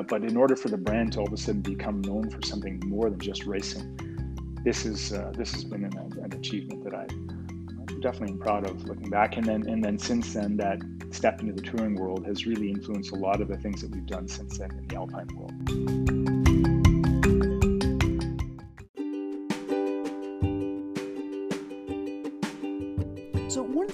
uh, but in order for the brand to all of a sudden become known for something more than just racing, this is uh, this has been an, an achievement that I definitely am proud of looking back. And then and then since then, that step into the touring world has really influenced a lot of the things that we've done since then in the alpine world.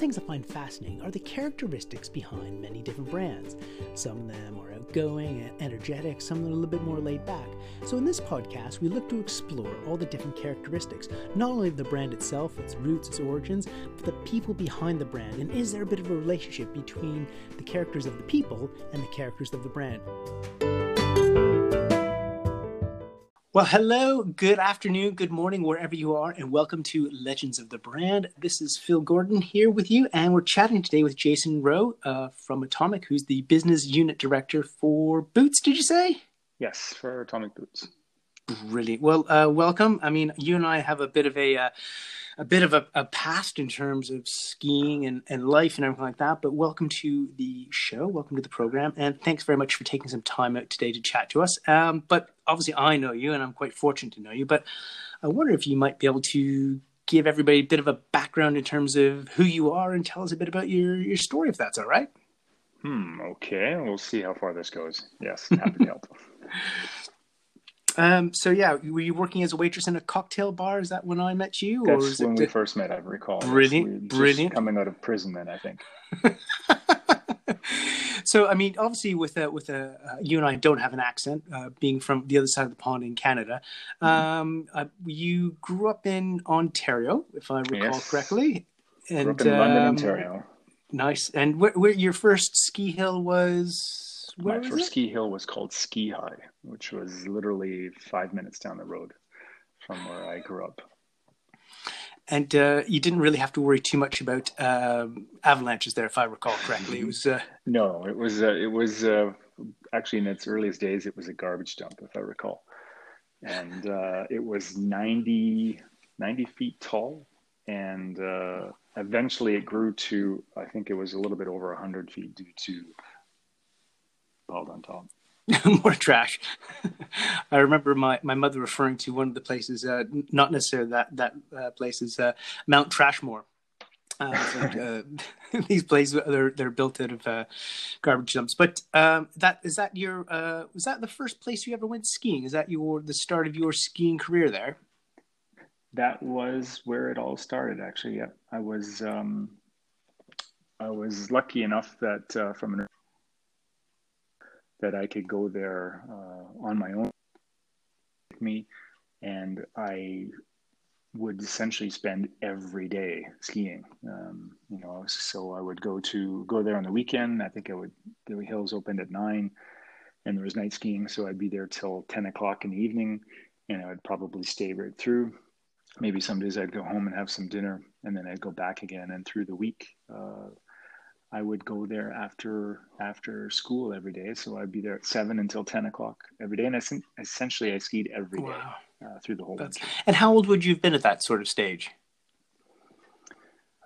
Things I find fascinating are the characteristics behind many different brands. Some of them are outgoing and energetic, some of them are a little bit more laid back. So, in this podcast, we look to explore all the different characteristics, not only of the brand itself, its roots, its origins, but the people behind the brand. And is there a bit of a relationship between the characters of the people and the characters of the brand? Well, hello, good afternoon, good morning, wherever you are, and welcome to Legends of the Brand. This is Phil Gordon here with you, and we're chatting today with Jason Rowe uh, from Atomic, who's the business unit director for Boots, did you say? Yes, for Atomic Boots. Brilliant. Well, uh, welcome. I mean, you and I have a bit of a. Uh, a bit of a, a, past in terms of skiing and, and life and everything like that. But welcome to the show. Welcome to the program. And thanks very much for taking some time out today to chat to us. Um, but obviously, I know you and I'm quite fortunate to know you. But I wonder if you might be able to give everybody a bit of a background in terms of who you are and tell us a bit about your, your story, if that's all right. Hmm. Okay. We'll see how far this goes. Yes. Happy to help. Um, so yeah, were you working as a waitress in a cocktail bar? Is that when I met you? That's or is when it, we first met. I recall. Brilliant, brilliant. Coming out of prison, then I think. so I mean, obviously, with a, with a uh, you and I don't have an accent, uh, being from the other side of the pond in Canada. Mm-hmm. Um, uh, you grew up in Ontario, if I recall yes. correctly, and grew up in um, London, Ontario. Nice. And where, where your first ski hill was? Where my first it? ski hill was called Ski High, which was literally five minutes down the road from where I grew up. And uh, you didn't really have to worry too much about um, avalanches there, if I recall correctly. It was uh... no, it was uh, it was uh, actually in its earliest days, it was a garbage dump, if I recall, and uh, it was 90, 90 feet tall, and uh, eventually it grew to I think it was a little bit over hundred feet due to piled on top. More trash. I remember my, my mother referring to one of the places, uh, not necessarily that that uh, place is uh, Mount Trashmore. Uh, like, uh, these places they're they're built out of uh, garbage dumps. But um, that is that your was that the first place you ever went skiing? Is that your the start of your skiing career there? That was where it all started. Actually, yeah, I was um, I was lucky enough that from an that I could go there uh, on my own with me, and I would essentially spend every day skiing. Um, you know, so I would go to go there on the weekend. I think I would. The hills opened at nine, and there was night skiing, so I'd be there till ten o'clock in the evening, and I would probably stay right through. Maybe some days I'd go home and have some dinner, and then I'd go back again. And through the week, uh, I would go there after after school every day. So I'd be there at seven until ten o'clock every day, and I, essentially I skied every day wow. uh, through the whole. That's... And how old would you have been at that sort of stage?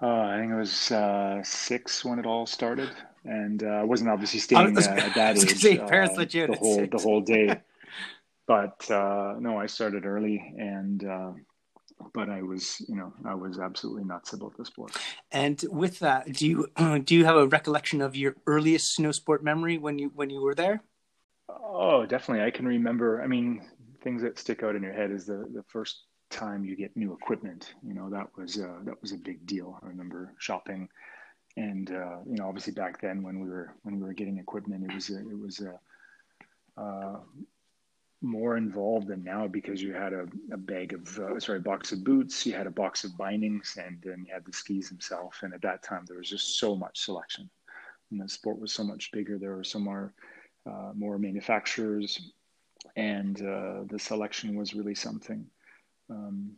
Uh, I think I was uh, six when it all started, and uh, I wasn't obviously staying was, uh, at that age say, parents let you the whole six. the whole day. but no, I started early, and but I was, you know, I was absolutely nuts about the sport. And with that, do you do you have a recollection of your earliest snow sport memory when you when you were there? Oh, definitely. I can remember. I mean, things that stick out in your head is the the first time you get new equipment. You know, that was uh, that was a big deal. I remember shopping, and uh, you know, obviously back then when we were when we were getting equipment, it was a, it was a uh, more involved than now because you had a, a bag of uh, sorry box of boots you had a box of bindings and then you had the skis himself and at that time there was just so much selection. And the sport was so much bigger. There were so more uh, more manufacturers and uh, the selection was really something. Um,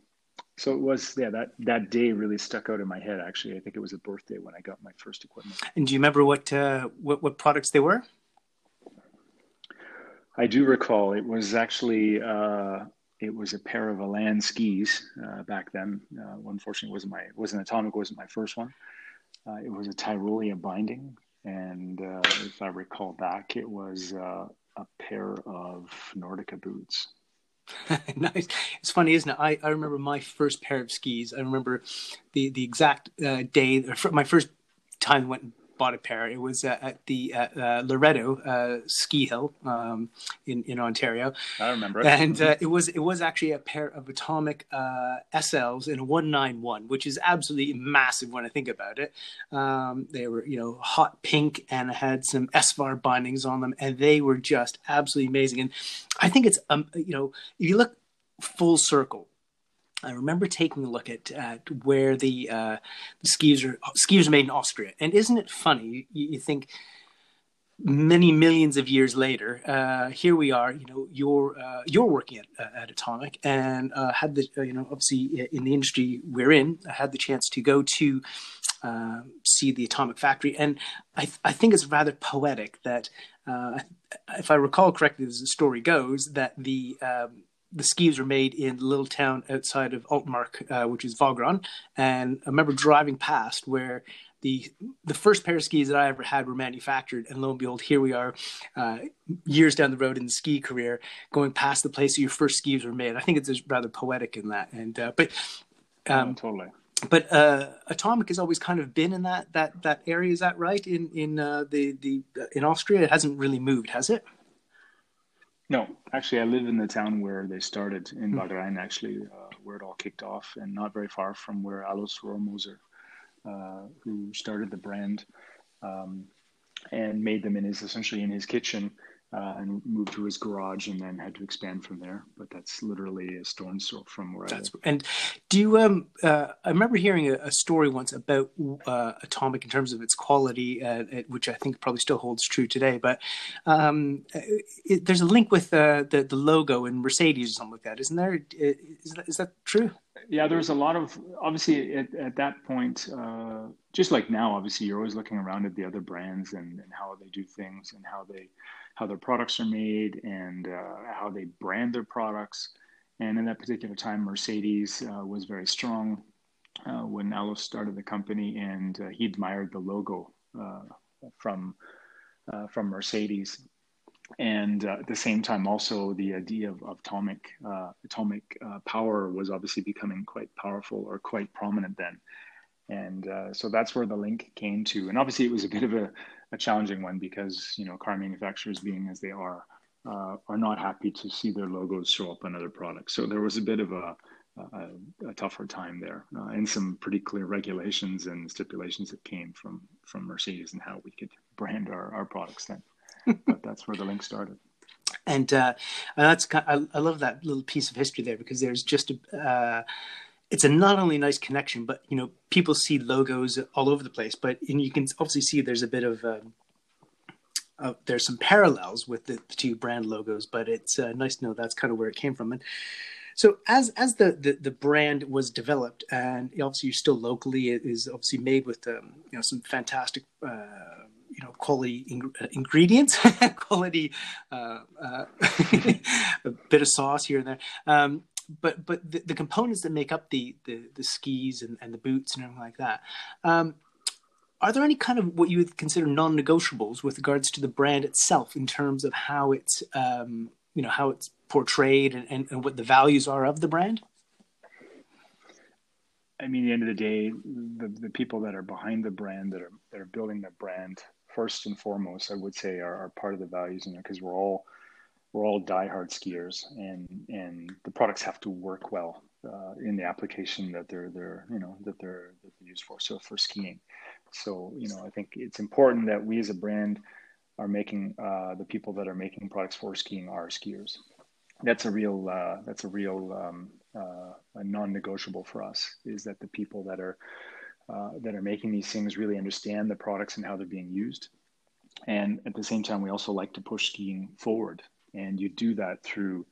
so it was yeah that that day really stuck out in my head actually. I think it was a birthday when i got my first equipment. And do you remember what uh, what, what products they were I do recall it was actually uh, it was a pair of Elan skis uh, back then. Uh, unfortunately, wasn't my wasn't atomic wasn't my first one. Uh, it was a Tyrolia binding, and uh, if I recall back, it was uh, a pair of Nordica boots. nice. It's funny, isn't it? I, I remember my first pair of skis. I remember the the exact day. My first time went bought a pair. It was uh, at the uh, Loretto uh, ski hill um, in in Ontario. I remember it. And uh, it was it was actually a pair of Atomic uh, SLs in a one nine one, which is absolutely massive when I think about it. Um, they were you know hot pink and had some SVAR bindings on them, and they were just absolutely amazing. And I think it's um you know if you look full circle I remember taking a look at, at where the uh, the skis are skis are made in Austria, and isn't it funny? You, you think many millions of years later, uh, here we are. You know, you're uh, you're working at uh, at Atomic, and uh, had the uh, you know obviously in the industry we're in, I had the chance to go to see the Atomic factory, and I I think it's rather poetic that. if I recall correctly, as the story goes, that the um, the skis were made in the little town outside of Altenmarkt, uh, which is Wagrain. And I remember driving past where the the first pair of skis that I ever had were manufactured, and lo and behold, here we are, uh, years down the road in the ski career, going past the place where your first skis were made. I think it's rather poetic in that. And uh, but um, oh, totally. But uh, Atomic has always kind of been in that that that area. Is that right? In in uh, the the in Austria, it hasn't really moved, has it? No, actually, I live in the town where they started in mm. actually, uh, where it all kicked off, and not very far from where Alois Rohrmoser, uh, who started the brand um, and made them in his essentially in his kitchen uh, and moved to his garage and then had to expand from there. But that's literally a stone's throw from where that's, I live. And do you, um, uh, I remember hearing a, a story once about uh, Atomic in terms of its quality, uh, which I think probably still holds true today. But um, it, there's a link with uh, the, the logo in Mercedes or something like that, isn't there? Is that, is that true? Yeah, there's a lot of obviously at, at that point, uh, just like now, obviously you're always looking around at the other brands and, and how they do things and how they how their products are made and uh, how they brand their products. And in that particular time, Mercedes uh, was very strong uh, when Alois started the company, and uh, he admired the logo uh, from uh, from Mercedes. And at the same time, also the idea of, of atomic atomic power was obviously becoming quite powerful or quite prominent then and so that's where the link came to and obviously it was a bit of a, a challenging one because you know car manufacturers being as they are uh, are not happy to see their logos show up on other products. So there was a bit of a, a, a tougher time there uh, and some pretty clear regulations and stipulations that came from from mercedes and how we could brand our, our products then. But that's where the link started. And, uh, that's I, I love that little piece of history there because there's just a uh, it's a not only nice connection, but you know, people see logos all over the place. But you can obviously see there's a bit of um, uh, there's some parallels with the, the, two brand logos, but it's uh, nice to know that's kind of where it came from. And so as as the the, the brand was developed, and obviously you're still locally, it is obviously made with um, you know some fantastic. Uh, you know quality ing- uh, ingredients quality uh, uh, a bit of sauce here and there um, but but the, the, components that make up the the, the skis and, and the boots and everything like that um, are there any kind of what you would consider non-negotiables with regards to the brand itself in terms of how it's um, you know how it's portrayed and, and, and, what the values are of the brand? I mean at the end of the day the, the people that are behind the brand that are that are building the brand first and foremost i would say are, are part of the values because we're all we're all diehard skiers, and and the products have to work well uh, in the application that they're they're you know that they're that they're used for. So for skiing, so you know I think it's important that we as a brand are making uh, the people that are making products for skiing are skiers. That's a real uh, that's a real um, uh, a non-negotiable for us. Is that the people that are uh, that are making these things really understand the products and how they're being used. And at the same time, we also like to push skiing forward and you do that through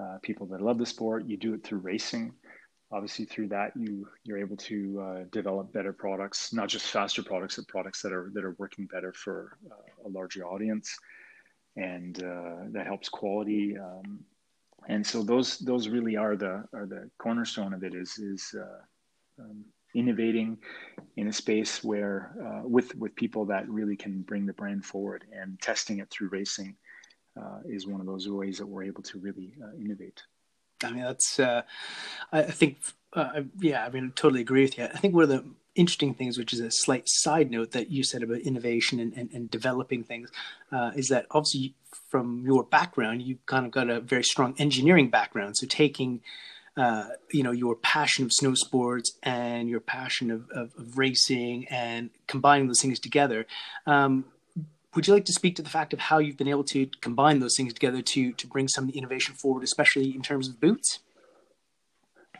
uh, people that love the sport. You do it through racing. Obviously, through that, you you're able to uh, develop better products, not just faster products, but products that are that are working better for uh, a larger audience, and uh, that helps quality. Um, and so those those really are the are the cornerstone of it. Is is uh, um, innovating in a space where uh, with with people that really can bring the brand forward and testing it through racing is one of those ways that we're able to really uh, innovate. I mean, that's, uh, I think, uh, yeah, I mean, I totally agree with you. I think one of the interesting things, which is a slight side note that you said about innovation and, and, and developing things, uh, is that obviously from your background, you've kind of got a very strong engineering background. So taking, uh, you know, your passion of snow sports and your passion of, of, of racing and combining those things together. Um, would you like to speak to the fact of how you've been able to combine those things together to to bring some of the innovation forward, especially in terms of boots?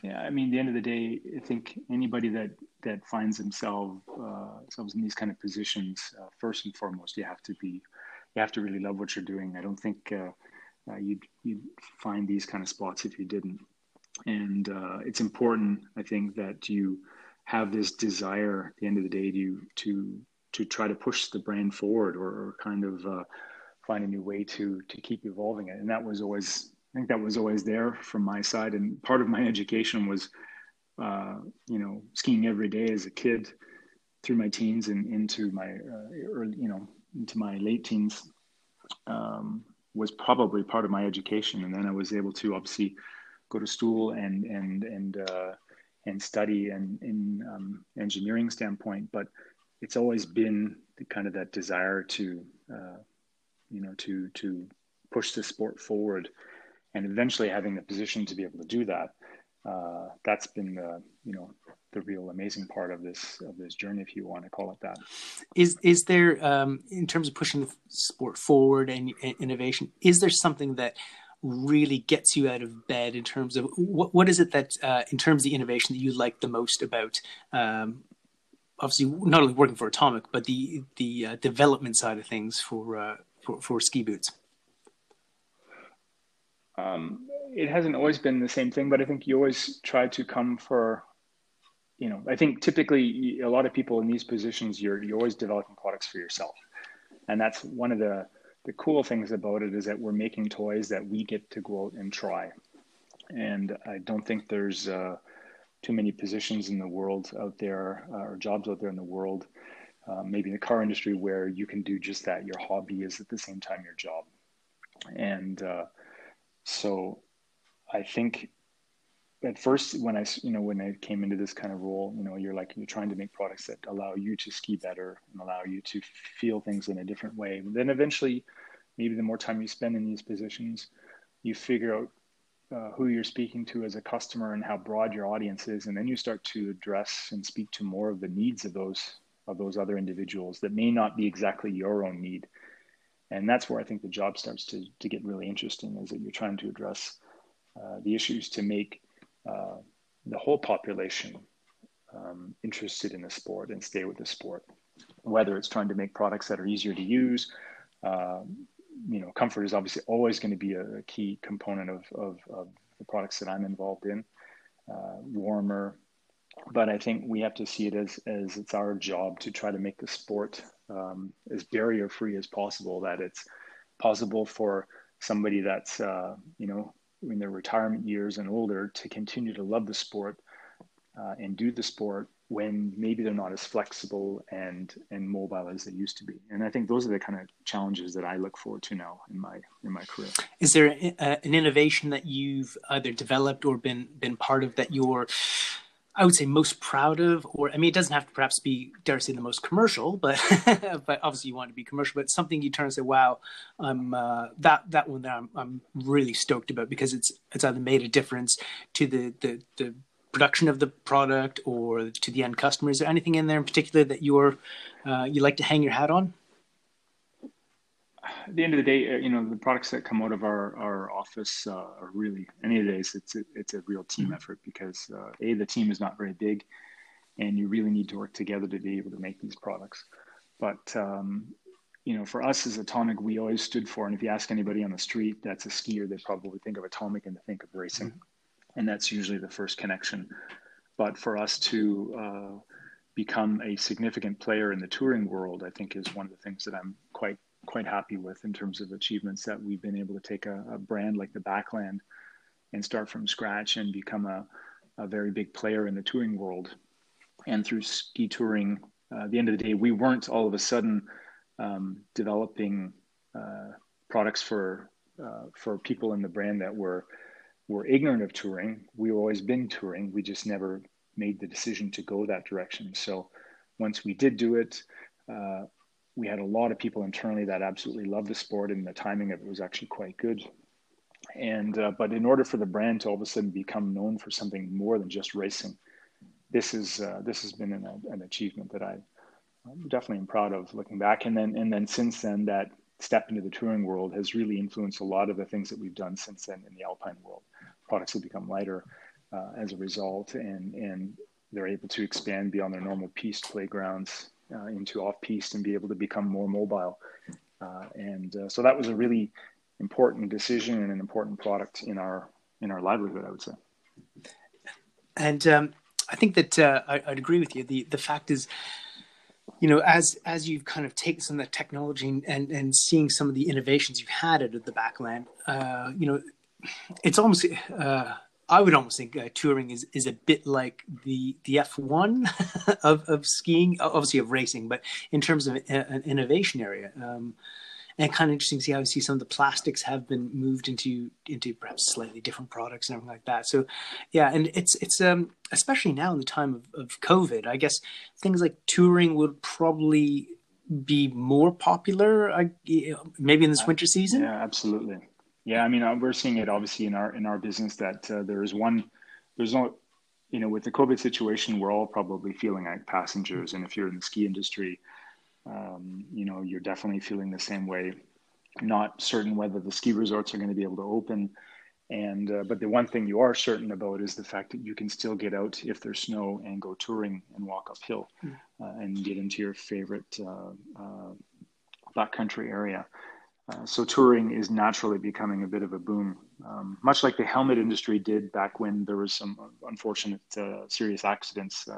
Yeah, I mean, at the end of the day, I think anybody that that finds themselves uh, themselves in these kind of positions, uh, first and foremost, you have to be, you have to really love what you're doing. I don't think uh, uh you'd you'd find these kind of spots if you didn't. And uh, it's important, I think, that you have this desire at the end of the day to to to try to push the brand forward or, or kind of uh, find a new way to to keep evolving it. And that was always I think that was always there from my side. And part of my education was, uh, you know, skiing every day as a kid through my teens and into my uh, early, you know, into my late teens um, was probably part of my education. And then I was able to obviously go to school and and and uh, and study and in um, engineering standpoint, but it's always been the, kind of that desire to uh, you know to to push the sport forward. And eventually having the position to be able to do that uh, that's been the you know the real amazing part of this of this journey if you want to call it that. Is is there um, in terms of pushing the sport forward and, and innovation is there something that really gets you out of bed in terms of what, what is it that uh, in terms of the innovation that you like the most about um, obviously not only working for Atomic, but the the uh, development side of things for uh, for, for ski boots? Um, it hasn't always been the same thing, but I think you always try to come for, you know, I think typically a lot of people in these positions, you're you're always developing products for yourself, and that's one of the the cool things about it is that we're making toys that we get to go out and try, and I don't think there's uh, too many positions in the world out there uh, or jobs out there in the world, uh, maybe in the car industry where you can do just that. Your hobby is at the same time your job. And uh, so I think at first when I, you know, when I came into this kind of role, you know, you're like, you're trying to make products that allow you to ski better and allow you to feel things in a different way. Then eventually, maybe the more time you spend in these positions, you figure out uh, who you're speaking to as a customer and how broad your audience is, and then you start to address and speak to more of the needs of those of those other individuals that may not be exactly your own need. And that's where I think the job starts to to get really interesting, is that you're trying to address uh, the issues to make uh, the whole population um, interested in the sport and stay with the sport. Whether it's trying to make products that are easier to use, uh, you know, comfort is obviously always going to be a, a key component of, of, of, the products that I'm involved in. Uh, warmer, but I think we have to see it as as it's our job to try to make the sport um, as barrier free as possible. That it's possible for somebody that's uh, you know in their retirement years and older to continue to love the sport uh, and do the sport when maybe they're not as flexible and and mobile as they used to be and i think those are the kind of challenges that i look forward to now in my in my career is there a, an innovation that you've either developed or been been part of that you're I would say most proud of, or I mean, it doesn't have to perhaps be, dare say, the most commercial, but but obviously you want to be commercial. But something you turn and say, "Wow, I'm uh, that that one that I'm, I'm really stoked about because it's it's either made a difference to the the, the production of the product or to the end customer? Is there anything in there in particular that you're uh, you like to hang your hat on? At the end of the day, uh, you know, the products that come out of our, our office uh, are really any of the days. It's a, it's a real team mm-hmm. effort because uh, a the team is not very big, and you really need to work together to be able to make these products. But um, you know, for us as Atomic, we always stood for, and if you ask anybody on the street that's a skier, they probably think of Atomic and they think of racing. Mm-hmm and that's usually the first connection. But for us to uh, become a significant player in the touring world, I think is one of the things that I'm quite quite happy with in terms of achievements that we've been able to take a, a brand like the Backland and start from scratch and become a, a very big player in the touring world. And through ski touring, uh, the end of the day, we weren't all of a sudden um, developing uh, products for uh, for people in the brand that were were ignorant of touring. We've always been touring. We just never made the decision to go that direction. So once we did do it, uh, we had a lot of people internally that absolutely loved the sport, and the timing of it was actually quite good. And uh, but in order for the brand to all of a sudden become known for something more than just racing, this is uh, this has been an, an achievement that I I'm definitely am proud of looking back. And then and then since then, that step into the touring world has really influenced a lot of the things that we've done since then in the alpine world. Products have become lighter uh, as a result, and and they're able to expand beyond their normal pieced playgrounds uh, into off piste and be able to become more mobile. Uh, and uh, so that was a really important decision and an important product in our in our livelihood, I would say. And um, I think that uh, I, would agree with you. The the fact is, you know, as as you've kind of taken some of the technology and and seeing some of the innovations you've had of the backland, uh, you know, it's almost. Uh, I would almost think uh, touring is, is a bit like the the F1 of, of skiing, obviously of racing, but in terms of an innovation area. Um, and kind of interesting to see how you see some of the plastics have been moved into into perhaps slightly different products and everything like that. So, yeah, and it's it's um especially now in the time of, of COVID, I guess things like touring would probably be more popular, I, maybe in this winter season. Yeah, absolutely. Yeah, I mean, uh, we're seeing it obviously in our in our business that uh, there is one, there's no, you know, with the COVID situation, we're all probably feeling like passengers, and if you're in the ski industry, um, you know, you're definitely feeling the same way. Not certain whether the ski resorts are going to be able to open, and uh, but the one thing you are certain about is the fact that you can still get out if there's snow and go touring and walk uphill, mm. uh, and get into your favorite uh, uh backcountry area. Uh, so touring is naturally becoming a bit of a boom, um, much like the helmet industry did back when there was some unfortunate uh, serious accidents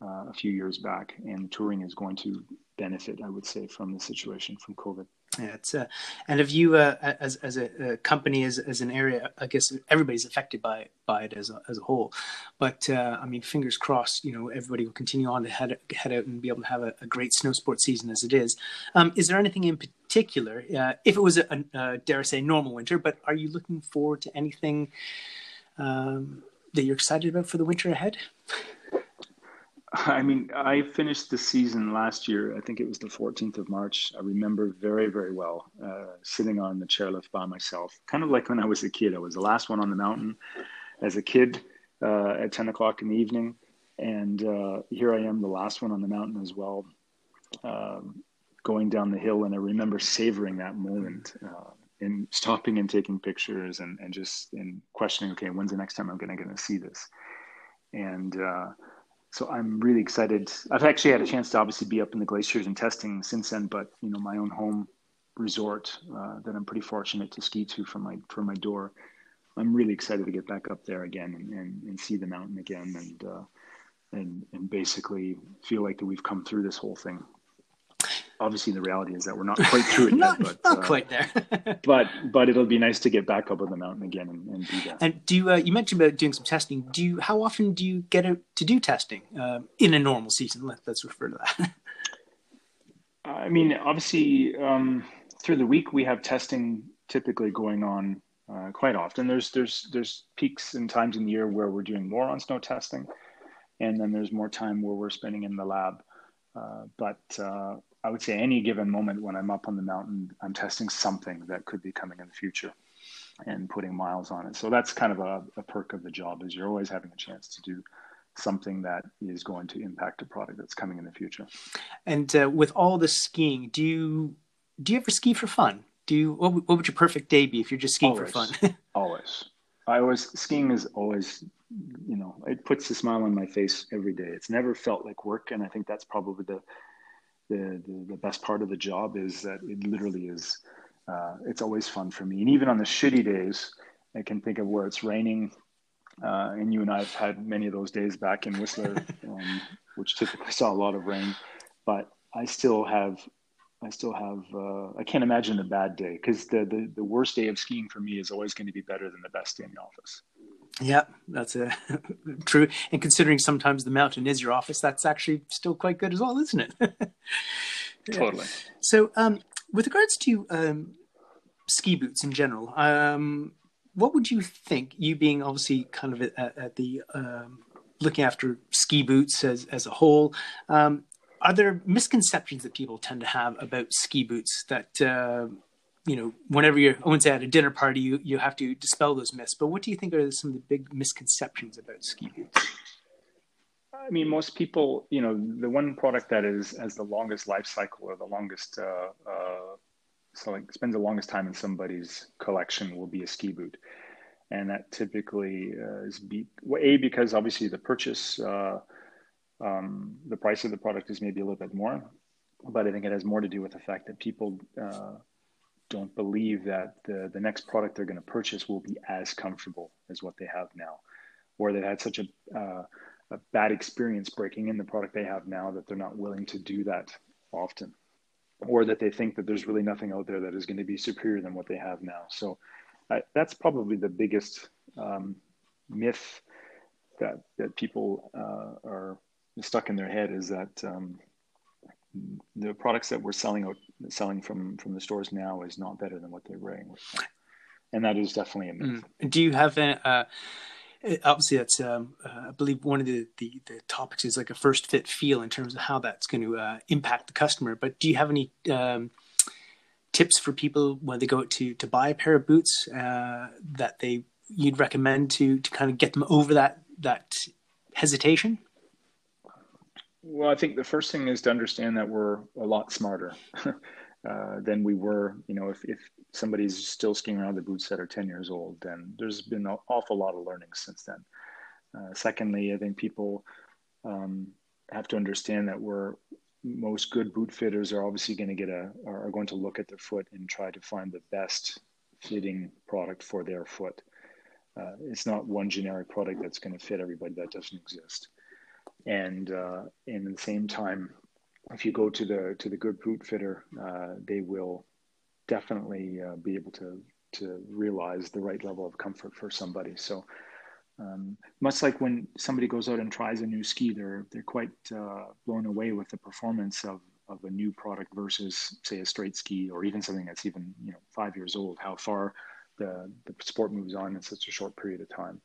a few years back, and touring is going to benefit, I would say, from the situation from COVID. Yeah, it's uh, and if you uh, as as a, a, company as as an area, I guess everybody's affected by by it as a, as a whole. But uh, I mean, fingers crossed, you know, everybody will continue on to head head out and be able to have a, a great snow sports season as it is. Um, is there anything in particular, uh, if it was a, a, dare I say normal winter, but are you looking forward to anything um, that you're excited about for the winter ahead? I mean, I finished the season last year. I think it was the 14th of March. I remember very, very well uh, sitting on the chairlift by myself, kind of like when I was a kid. I was the last one on the mountain as a kid uh, at 10 o'clock in the evening. And uh, here I am, the last one on the mountain as well, um, going down the hill. And I remember savoring that moment uh, and stopping and taking pictures and, and just and questioning, okay, when's the next time I'm going to see this? And, uh, so I'm really excited. I've actually had a chance to obviously be up in the glaciers and testing since then, but you know, my own home resort uh, that I'm pretty fortunate to ski to from my from my door. I'm really excited to get back up there again and, and, and see the mountain again and uh, and and basically feel like that we've come through this whole thing obviously the reality is that we're not quite through it not, yet, but not uh, quite there. but but it'll be nice to get back up on the mountain again and, and do that. And do you, uh, you mentioned about doing some testing? Do you how often do you get out to do testing uh, in a normal season? Let, us refer to that. I mean, obviously, um, through the week we have testing typically going on uh, quite often. There's there's there's peaks and times in the year where we're doing more on snow testing, and then there's more time where we're spending in the lab. Uh, but uh, I would say any given moment when I'm up on the mountain, I'm testing something that could be coming in the future and putting miles on it. So that's kind of a, a perk of the job is you're always having a chance to do something that is going to impact a product that's coming in the future. And uh, with all the skiing, do you do you ever ski for fun? Do you what, what would your perfect day be if you're just skiing always, for fun? always. I always skiing is always you know it puts a smile on my face every day. It's never felt like work, and I think that's probably the the, the, the best part of the job is that it literally is uh, it's always fun for me. And even on the shitty days i can think of where it's raining uh, and you and i have had many of those days back in whistler um, which typically saw a lot of rain. But i still have i still have uh, i can't imagine a bad day because the, the the worst day of skiing for me is always going to be better than the best day in the office yeah, that's a, true. And considering sometimes the mountain is your office, that's actually still quite good as well, isn't it? yeah. Totally. So, um, with regards to um, ski boots in general. Um, what would you think? You being obviously kind of at, at the um, looking after ski boots as as a whole. Um, are there misconceptions that people tend to have about ski boots that uh, you know whenever you're I wouldn't say at a dinner party you, you have to dispel those myths but what do you think are some of the big misconceptions about ski boots? I mean, most people, you know, the one product that is has the longest life cycle or the longest, uh, uh, so like spends the longest time in somebody's collection will be a ski boot, and that typically uh, is be a because obviously the purchase, uh, um, the price of the product is maybe a little bit more, but I think it has more to do with the fact that people uh, don't believe that the the next product they're going to purchase will be as comfortable as what they have now, or they've had such a uh, a bad experience breaking in the product they have now that they're not willing to do that often or that they think that there's really nothing out there that is going to be superior than what they have now. So uh, that's probably the biggest um, myth that that people uh, are stuck in their head is that um, the products that we're selling out selling from from the stores now is not better than what they're wearing. And that is definitely a myth. Mm. do you have a, uh, obviously that's um, uh, i believe one of the, the, the topics is like a first fit feel in terms of how that's going to uh, impact the customer. But do you have any um, tips for people when they go to to buy a pair of boots uh, that they you'd recommend to to kind of get them over that that hesitation well i think the first thing is to understand that we're a lot smarter uh, than we were you know if, if somebody's still skiing around the boots that are 10 years old, then there's been an awful lot of learning since then. Uh, secondly, I think people um, have to understand that we're most good boot fitters are obviously going to get a are going to look at their foot and try to find the best fitting product for their foot. Uh, it's not one generic product that's going to fit everybody. That doesn't exist. And uh, and at the same time, if you go to the to the good boot fitter, uh, they will definitely uh, be able to to realize the right level of comfort for somebody. So um, much like when somebody goes out and tries a new ski, they're they're quite uh, blown away with the performance of of a new product versus say a straight ski or even something that's even you know five years old. How far the the sport moves on in such a short period of time,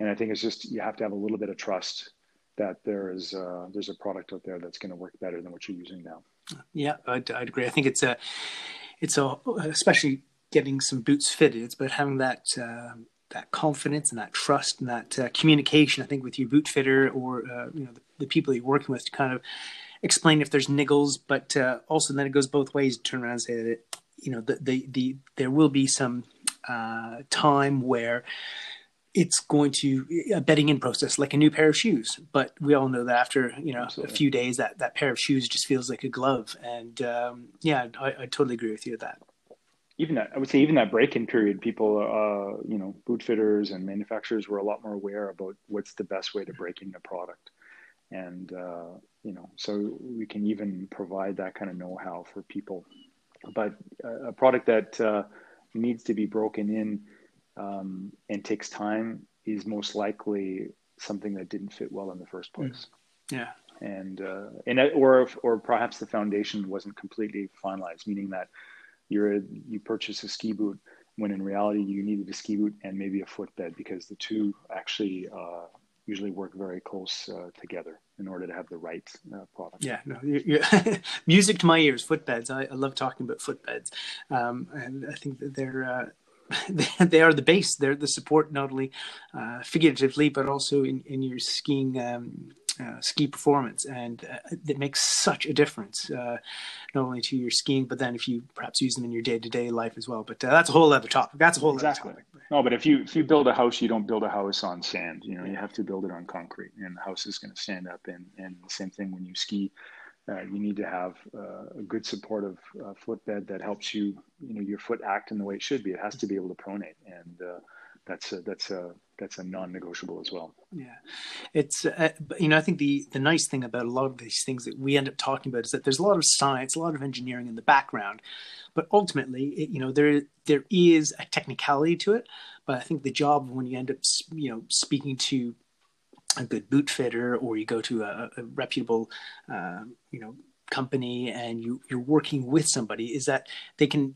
and I think it's just you have to have a little bit of trust that there is uh, there's a product out there that's going to work better than what you're using now. Yeah, I'd, I'd agree. I think it's a it's a, especially getting some boots fitted. It's about having that uh, that confidence and that trust and that uh, communication. I think with your boot fitter or uh, you know the, the, people you're working with to kind of explain if there's niggles, but uh, also then it goes both ways. Turn around and say that you know the the, the there will be some uh, time where it's going to a bedding in process like a new pair of shoes. But we all know that after you know Absolutely. a few days that that pair of shoes just feels like a glove. And um, yeah I, I, totally agree with you with that. Even that i would say even that break-in period people uh, you know boot fitters and manufacturers were a lot more aware about what's the best way to break in a product. And uh, you know so we can even provide that kind of know-how for people. But a product that uh, needs to be broken in um, and takes time is most likely something that didn't fit well in the first hmm. place. Yeah. And uh, and or or perhaps the foundation wasn't completely finalized, meaning that you're you purchase a ski boot when in reality you needed a ski boot and maybe a footbed because the two actually uh, usually work very close uh, together in order to have the right uh, product. Yeah, no, you're, you're music to my ears. Footbeds. I, I love talking about footbeds, um, and I think that they're uh, they are the base. They're the support, not only uh, figuratively, but also in, in your skiing um, uh, ski performance, and uh, it makes such a difference, uh, not only to your skiing, but then if you perhaps use them in your day to day life as well. But uh, that's a whole other topic. That's a whole exactly. other topic. No, but if you if you build a house, you don't build a house on sand. You know, you have to build it on concrete, and the house is going to stand up. And and the same thing when you ski uh, you need to have uh, a good supportive uh, footbed that helps you, you know, your foot act in the way it should be. It has to be able to pronate, and uh, that's a, that's a that's a non-negotiable as well. Yeah, it's uh, you know I think the the nice thing about a lot of these things that we end up talking about is that there's a lot of science, a lot of engineering in the background, but ultimately, it, you know, there there is a technicality to it. But I think the job when you end up you know speaking to a good boot fitter or you go to a, a reputable uh, you know company and you you're working with somebody is that they can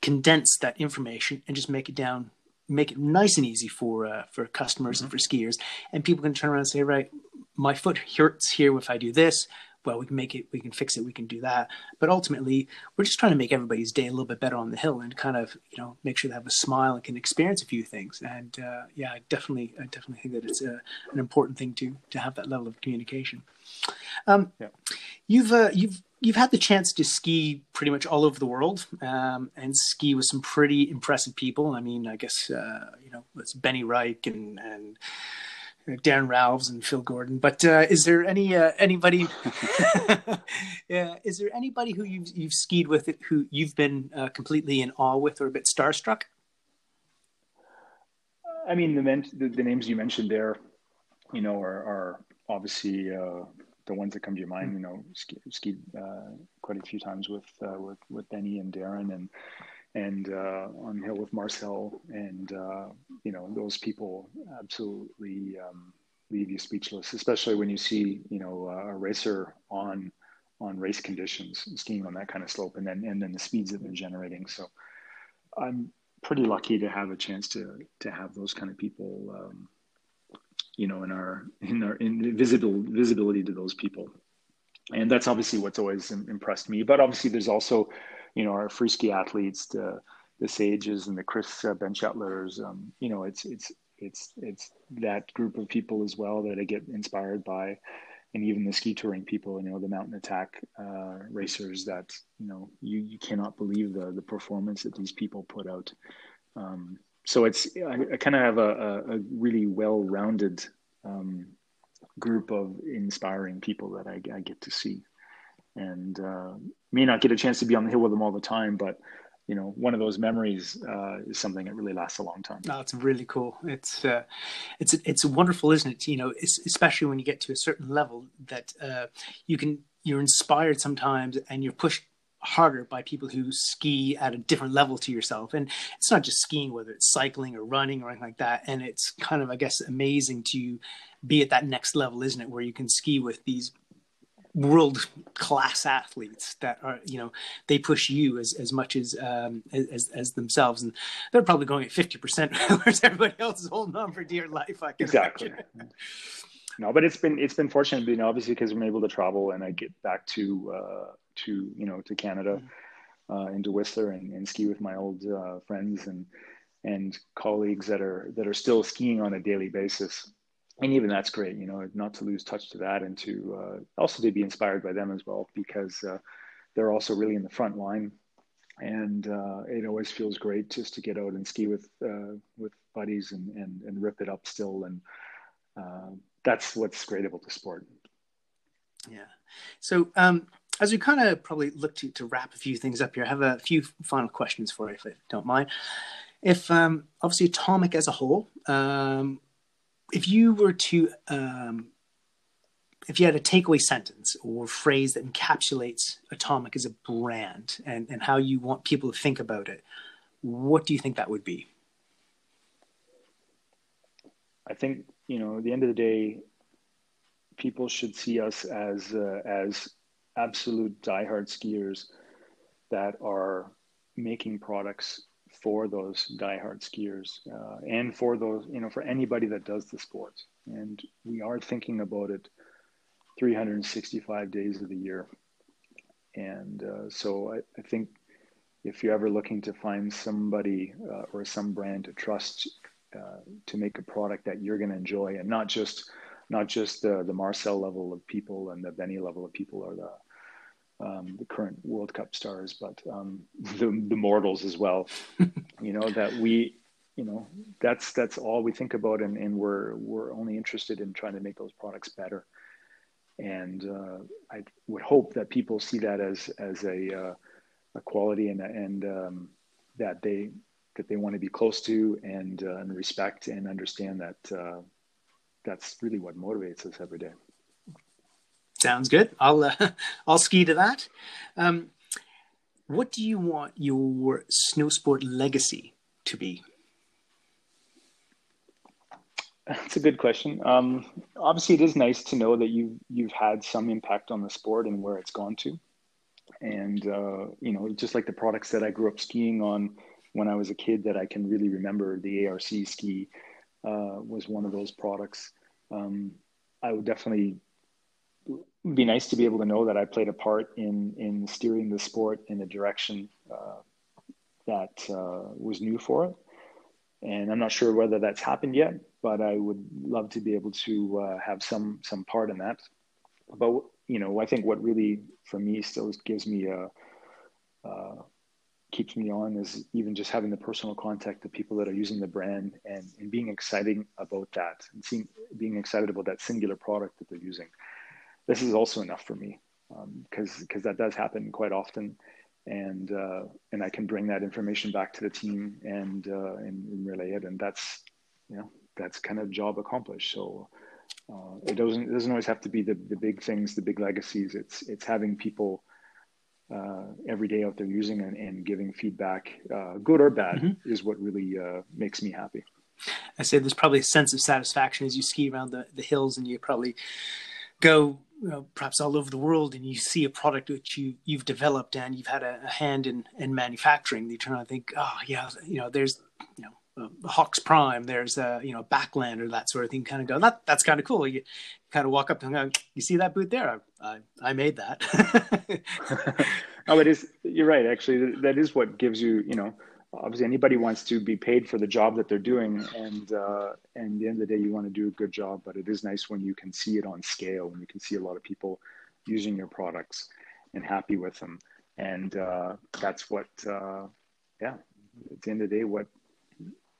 condense that information and just make it down make it nice and easy for uh, for customers mm-hmm. and for skiers and people can turn around and say right my foot hurts here if i do this well, we can make it, we can fix it, we can do that. But ultimately, we're just trying to make everybody's day a little bit better on the hill and kind of, you know, make sure they have a smile and can experience a few things. And uh, yeah, I definitely, I definitely think that it's a, an important thing to to have that level of communication. Um, yeah. You've uh, you've you've had the chance to ski pretty much all over the world um, and ski with some pretty impressive people. I mean, I guess uh, you know it's Benny Raich and and Darren Rahlves and Phil Gordon. But uh, is there any uh, anybody? yeah, is there anybody who you've you've skied with it who you've been uh, completely in awe with or a bit starstruck? I mean, the, men- the, the names you mentioned there, you know, are, are obviously uh, the ones that come to your mind. You know, ski, skied uh, quite a few times with uh, with with Benny and Darren and and uh, on hill with Marcel, and uh, you know those people absolutely um, leave you speechless, especially when you see you know a racer on on race conditions, skiing on that kind of slope, and then and then the speeds that they're generating. So I'm pretty lucky to have a chance to to have those kind of people, um, you know, in our in our in visible visibility to those people, and that's obviously what's always impressed me. But obviously, there's also you know, our free ski athletes, the the Sages and the Chris uh, Benchetlers. Um, you know, it's it's it's it's that group of people as well that I get inspired by, and even the ski touring people. You know, the mountain attack uh, racers that you know you you cannot believe the the performance that these people put out. Um, so it's I, I kind of have a, a, a really well rounded um, group of inspiring people that I, I get to see and uh, may not get a chance to be on the hill with them all the time, but you know, one of those memories uh, is something that really lasts a long time. It's really cool. It's uh, it's it's wonderful, isn't it? You know, especially when you get to a certain level that uh, you can you're inspired sometimes, and you're pushed harder by people who ski at a different level to yourself. And it's not just skiing, whether it's cycling or running or anything like that. And it's kind of, I guess, amazing to be at that next level, isn't it? Where you can ski with these world class athletes that are you know they push you as as much as um as as themselves and they're probably going at 50 percent whereas everybody else is holding on for dear life I can exactly imagine. no but it's been it's been fortunate you know obviously because i'm able to travel and i get back to uh to you know to canada mm-hmm. uh into whistler and, and ski with my old uh, friends and and colleagues that are that are still skiing on a daily basis and even that's great, you know, not to lose touch to that and to uh, also to be inspired by them as well, because uh, they're also really in the front line. And uh, it always feels great just to get out and ski with uh, with buddies and, and, and rip it up still. And uh, that's what's great about the sport. Yeah. So um, as we kind of probably look to, to wrap a few things up here, I have a few final questions for you, if you don't mind. If um, obviously Atomic as a whole, um, if you were to um, if you had a takeaway sentence or phrase that encapsulates atomic as a brand and, and how you want people to think about it what do you think that would be? I think you know at the end of the day people should see us as uh, as absolute diehard skiers that are making products for those diehard skiers uh, and for those, you know, for anybody that does the sport. And we are thinking about it 365 days of the year. And uh, so I, I, think if you're ever looking to find somebody uh, or some brand to trust uh, to make a product that you're going to enjoy and not just not just the, the Marcel level of people and the Benny level of people or the um, the current World Cup stars, but um, the, the mortals as well. you know that we, you know, that's that's all we think about, and, and we're we're only interested in trying to make those products better. And uh, I would hope that people see that as as a uh, a quality and and um, that they that they want to be close to and uh, and respect and understand that uh, that's really what motivates us every day. Sounds good. I'll uh, I'll ski to that. Um, what do you want your snow sport legacy to be? That's a good question. Um, obviously, it is nice to know that you you've had some impact on the sport and where it's gone to. and uh, you know, just like the products that I grew up skiing on when I was a kid, that I can really remember. The ARC ski uh, was one of those products. Um, I would definitely be nice to be able to know that I played a part in in steering the sport in a direction uh, that uh, was new for it. And I'm not sure whether that's happened yet, but I would love to be able to uh, have some some part in that. But you know, I think what really for me still gives me a uh, keeps me on is even just having the personal contact of people that are using the brand and, and being excited about that and seeing being excited about that singular product that they're using. This is also enough for me because um, because that does happen quite often, and uh, and I can bring that information back to the team and, uh, and, and relay it, and that's you know that's kind of job accomplished. So uh, it doesn't it doesn't always have to be the, the big things, the big legacies. It's it's having people uh, every day out there using and, and giving feedback, uh, good or bad, mm-hmm. is what really uh, makes me happy. I say there's probably a sense of satisfaction as you ski around the, the hills and you probably go perhaps all over the world and you see a product which you you've developed and you've had a, a hand in in manufacturing you turn and think oh yeah you know there's you know uh, Hawx Prime, there's a you know Backland or that sort of thing. Kind of go that that's kind of cool. You kind of walk up and go, you see that boot there? I I, I made that. oh, it is. You're right. Actually, that is what gives you you know. Obviously, anybody wants to be paid for the job that they're doing, and uh, and at the end of the day, you want to do a good job. But it is nice when you can see it on scale, and you can see a lot of people using your products and happy with them, and uh, that's what. Uh, yeah, at the end of the day, what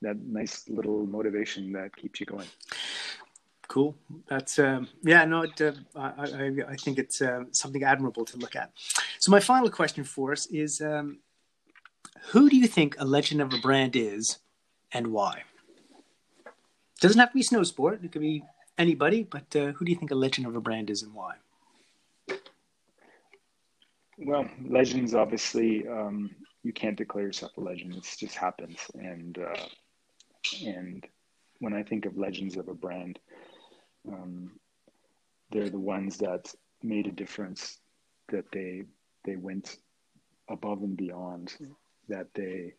that nice little motivation that keeps you going. Cool. That's um, yeah. No, it, uh, I, I, I think it's uh, something admirable to look at. So my final question for us is: um, Who do you think a legend of a brand is, and why? Doesn't have to be snow sport. It could be anybody. But uh, who do you think a legend of a brand is, and why? Well, legends obviously um, you can't declare yourself a legend. It just happens, and uh, and when I think of legends of a brand, um, they're the ones that made a difference, that they they went above and beyond, that they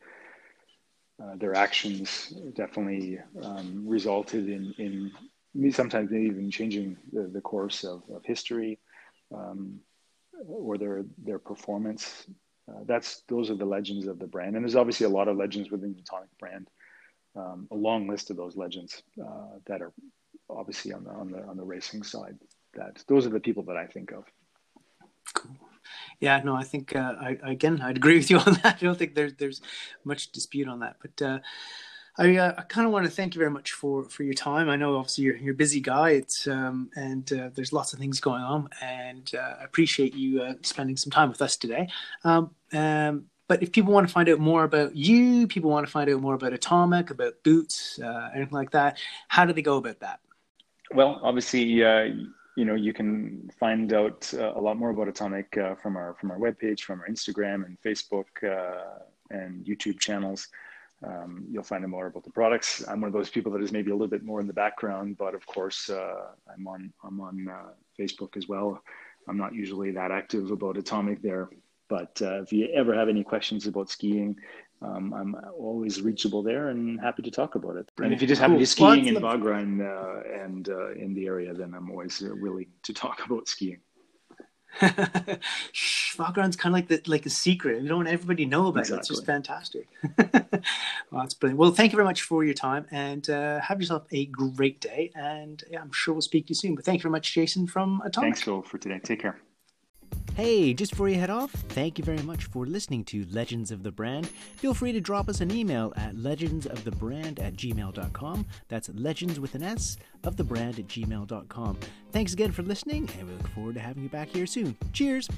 uh, their actions definitely um, resulted in in sometimes even changing the, the course of, of history um, or their their performance. Uh, that's those are the legends of the brand, and there's obviously a lot of legends within the Atomic brand um, a long list of those legends uh, that are obviously on the on the on the racing side. That those are the people that I think of. Cool. Yeah, no, I think uh, I again I'd agree with you on that. I don't think there's there's much dispute on that, but. Uh, I, uh, I kind of want to thank you very much for, for your time. I know obviously you're, you're a busy guy. It's um, and uh, there's lots of things going on, and uh, I appreciate you uh, spending some time with us today. Um, um, but if people want to find out more about you, people want to find out more about Atomic, about boots, uh, anything like that, how do they go about that? Well, obviously, uh, you know, you can find out uh, a lot more about Atomic uh, from our from our webpage, from our Instagram and Facebook uh, and YouTube channels. Um, you'll find out more about the products. I'm one of those people that is maybe a little bit more in the background, but of course, uh, I'm on I'm on Facebook as well. I'm not usually that active about Atomic there, but uh, if you ever have any questions about skiing, um, I'm always reachable there and happy to talk about it. And if you just happen to be skiing in Wagrain uh, and uh, in the area, then I'm always uh, willing to talk about skiing. Wagrain's kind of like the like a secret. You don't want everybody to know about exactly. it. It's just fantastic. well, that's brilliant. Well, thank you very much for your time and uh, have yourself a great day. And yeah, I'm sure we'll speak to you soon. But thank you very much, Jason from Atomic. Thanks, Phil, for today. Take care. Hey, just before you head off, thank you very much for listening to Legends of the Brand. Feel free to drop us an email at legendsofthebrand at gmail.com. That's legends with an S of the brand at gmail.com. Thanks again for listening, and we look forward to having you back here soon. Cheers!